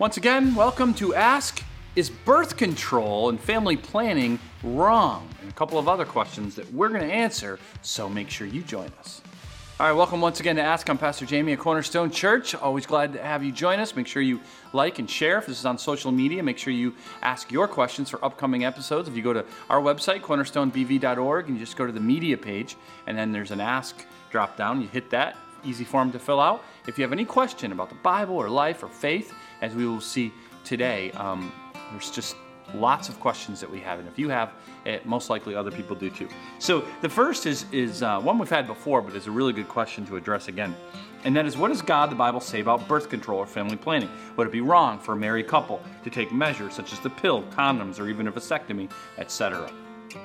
Once again, welcome to Ask Is Birth Control and Family Planning Wrong? And a couple of other questions that we're going to answer, so make sure you join us. All right, welcome once again to Ask. I'm Pastor Jamie at Cornerstone Church. Always glad to have you join us. Make sure you like and share. If this is on social media, make sure you ask your questions for upcoming episodes. If you go to our website, cornerstonebv.org, and you just go to the media page, and then there's an Ask drop down. You hit that, easy form to fill out. If you have any question about the Bible or life or faith, as we will see today, um, there's just lots of questions that we have, and if you have, it, most likely other people do too. So the first is is uh, one we've had before, but it's a really good question to address again, and that is, what does God, the Bible, say about birth control or family planning? Would it be wrong for a married couple to take measures such as the pill, condoms, or even a vasectomy, etc.?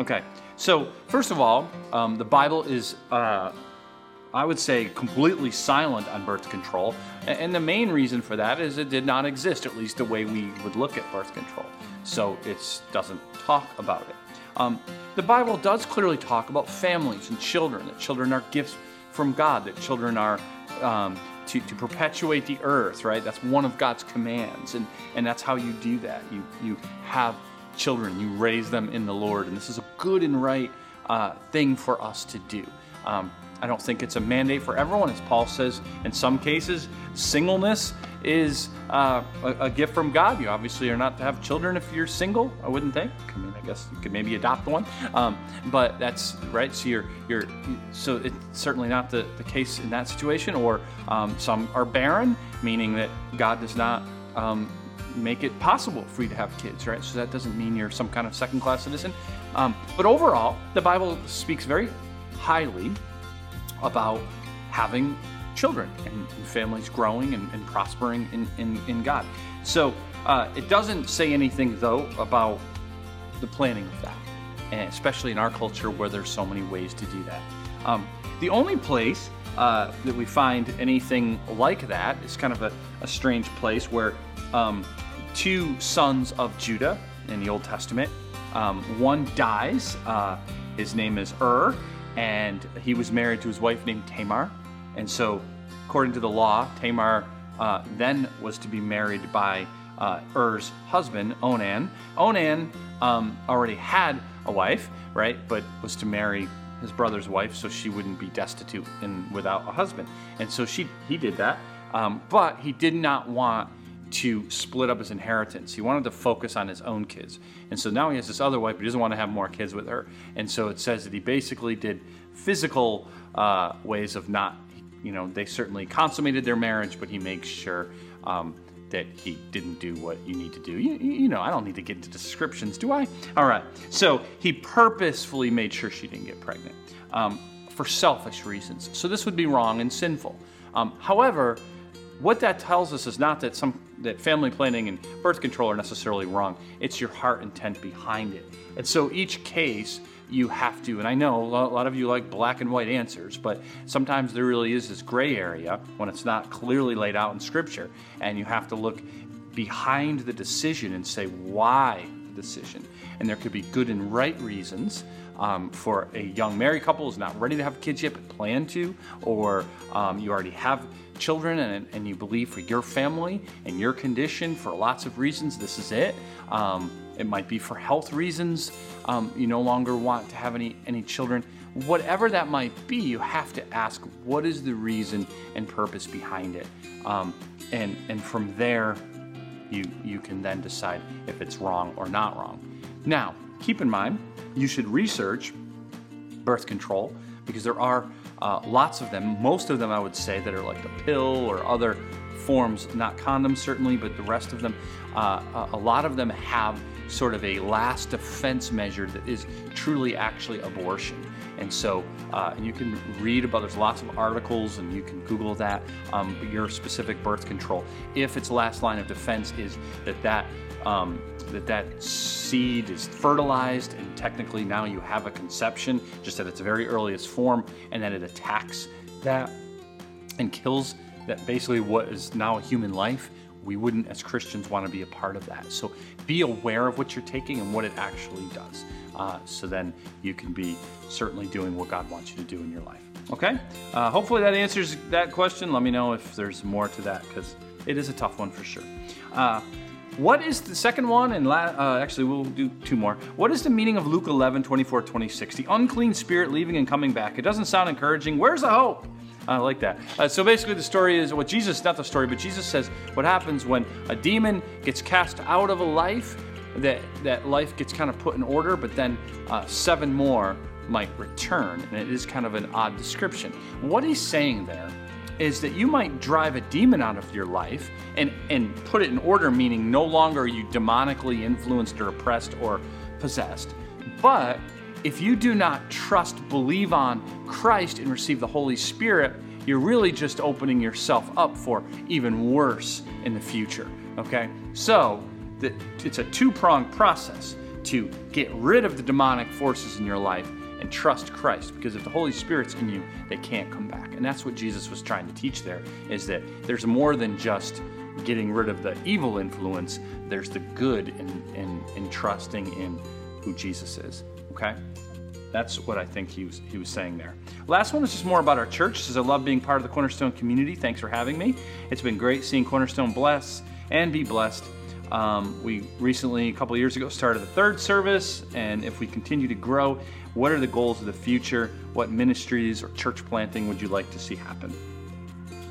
Okay, so first of all, um, the Bible is. Uh, I would say, completely silent on birth control. And the main reason for that is it did not exist, at least the way we would look at birth control. So it doesn't talk about it. Um, the Bible does clearly talk about families and children, that children are gifts from God, that children are um, to, to perpetuate the earth, right? That's one of God's commands. And, and that's how you do that. You, you have children, you raise them in the Lord. And this is a good and right uh, thing for us to do. Um, I don't think it's a mandate for everyone. As Paul says, in some cases, singleness is uh, a, a, gift from God. You obviously are not to have children if you're single. I wouldn't think. I mean, I guess you could maybe adopt one, um, but that's right. So you're you're so it's certainly not the, the case in that situation. Or um, some are barren, meaning that God does not. Um, make it possible for you to have kids, right? So that doesn't mean you're some kind of second class citizen. Um, but overall, the Bible speaks very highly about having children and, families growing and, and prospering in, in, in, God. So uh, it doesn't say anything, though, about the planning of that, and especially in our culture where there's so many ways to do that. Um, the only place uh, that we find anything like that is kind of a, a strange place where um, two sons of Judah in the Old Testament, um, one dies. Uh, his name is Ur and he was married to his wife named Tamar. And so, according to the law, Tamar uh, then was to be married by uh, Er's husband, Onan. Onan um, already had a wife, right, but was to marry his brother's wife so she wouldn't be destitute and without a husband. And so she, he did that, um, but he did not want to split up his inheritance. He wanted to focus on his own kids. And so now he has this other wife, but he doesn't want to have more kids with her. And so it says that he basically did physical uh, ways of not, you know, they certainly consummated their marriage, but he makes sure um, that he didn't do what you need to do. You, you, know, I don't need to get into descriptions, do I? All right. So he purposefully made sure she didn't get pregnant um, for selfish reasons. So this would be wrong and sinful. Um, however, what that tells us is not that some that family planning and birth control are necessarily wrong. It's your heart intent behind it. And so each case you have to, and I know a lot of you like black and white answers, but sometimes there really is this gray area when it's not clearly laid out in scripture, and you have to look behind the decision and say why the decision. And there could be good and right reasons um, for a young married couple who's not ready to have kids yet but plan to, or um, you already have children and, and, you believe for your family and your condition for lots of reasons this is it. Um, it might be for health reasons. Um, you no longer want to have any, any children. Whatever that might be, you have to ask what is the reason and purpose behind it. Um, and, and from there, you, you can then decide if it's wrong or not wrong. Now, keep in mind, you should research birth control because there are uh, lots of them, most of them I would say that are like the pill or other forms, not condoms certainly, but the rest of them, uh, a lot of them have sort of a last defense measure that is truly actually abortion. And so uh, you can read about, there's lots of articles and you can Google that, um, your specific birth control. If its last line of defense is that that um, that that seed is fertilized and technically now you have a conception just at its very earliest form and then it attacks that and kills that basically what is now a human life we wouldn't as christians want to be a part of that so be aware of what you're taking and what it actually does uh, so then you can be certainly doing what god wants you to do in your life okay uh, hopefully that answers that question let me know if there's more to that because it is a tough one for sure. Uh, what is the second one? And la- uh, actually, we'll do two more. What is the meaning of Luke 11, 24, 26? The unclean spirit leaving and coming back. It doesn't sound encouraging. Where's the hope? I like that. Uh, so basically, the story is what Jesus, not the story, but Jesus says what happens when a demon gets cast out of a life, that, that life gets kind of put in order, but then uh, seven more might return. And it is kind of an odd description. What he's saying there is that you might drive a demon out of your life and, and put it in order, meaning no longer are you demonically influenced or oppressed or possessed. But if you do not trust, believe on Christ, and receive the Holy Spirit, you're really just opening yourself up for even worse in the future. Okay? So, the, it's a two pronged process to get rid of the demonic forces in your life and trust Christ because if the Holy Spirit's in you, they can't come back. And that's what Jesus was trying to teach there is that there's more than just getting rid of the evil influence, there's the good in, in, in trusting in who Jesus is. Okay? That's what I think he was, he was saying there. Last one is just more about our church. Says I love being part of the Cornerstone community. Thanks for having me. It's been great seeing Cornerstone bless and be blessed. Um, we recently, a couple years ago, started the third service, and if we continue to grow, what are the goals of the future? What ministries or church planting would you like to see happen?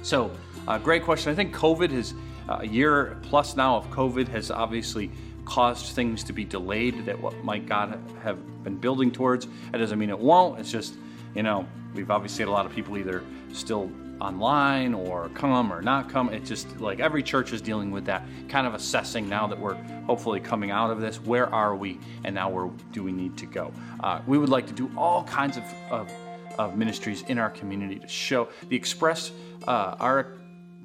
So, uh, great question. I think COVID has uh, a year plus now of COVID has obviously caused things to be delayed that what might God have been building towards. That doesn't mean it won't. It's just, you know, we've obviously had a lot of people either still online or come or not come. It's just like every church is dealing with that, kind of assessing now that we're hopefully coming out of this. Where are we, and now where do we need to go? Uh, we would like to do all kinds of, of, of ministries in our community to show the express uh, our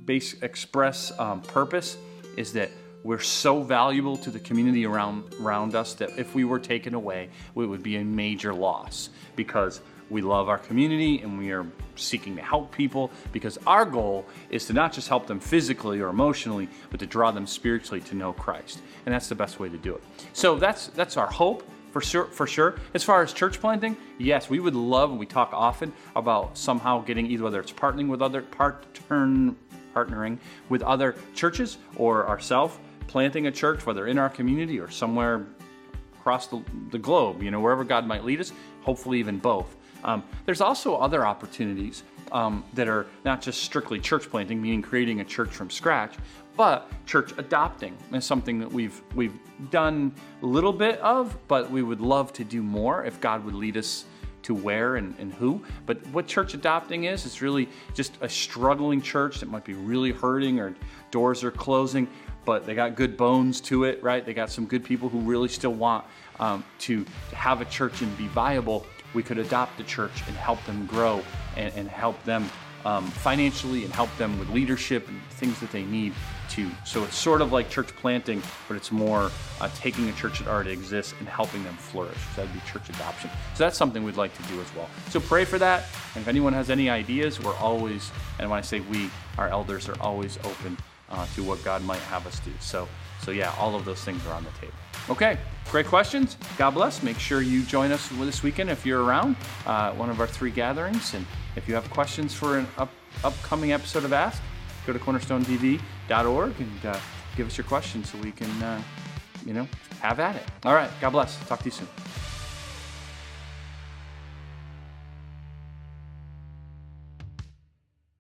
base express um, purpose is that we're so valuable to the community around around us that if we were taken away, it would be a major loss because we love our community and we are seeking to help people because our goal is to not just help them physically or emotionally, but to draw them spiritually to know Christ. And that's the best way to do it. So that's that's our hope for sure for sure. As far as church planting, yes, we would love and we talk often about somehow getting either whether it's partnering with other part turn partnering with other churches or ourselves planting a church, whether in our community or somewhere across the, the globe, you know, wherever God might lead us, hopefully even both. Um, there's also other opportunities um, that are not just strictly church planting, meaning creating a church from scratch, but church adopting is something that we've we've done a little bit of, but we would love to do more if God would lead us to where and, and who. But what church adopting is, it's really just a struggling church that might be really hurting or doors are closing, but they got good bones to it, right? They got some good people who really still want um, to, to have a church and be viable we could adopt the church and help them grow and, and help them um, financially and help them with leadership and things that they need to. So it's sort of like church planting, but it's more uh, taking a church that already exists and helping them flourish. So that'd be church adoption. So that's something we'd like to do as well. So pray for that. And if anyone has any ideas, we're always, and when I say we, our elders are always open uh, to what God might have us do. So, so yeah, all of those things are on the table. Okay, great questions. God bless. Make sure you join us this weekend if you're around, uh, one of our three gatherings. And if you have questions for an up, upcoming episode of Ask, go to cornerstonetv.org and uh, give us your questions so we can, uh, you know, have at it. All right, God bless. Talk to you soon.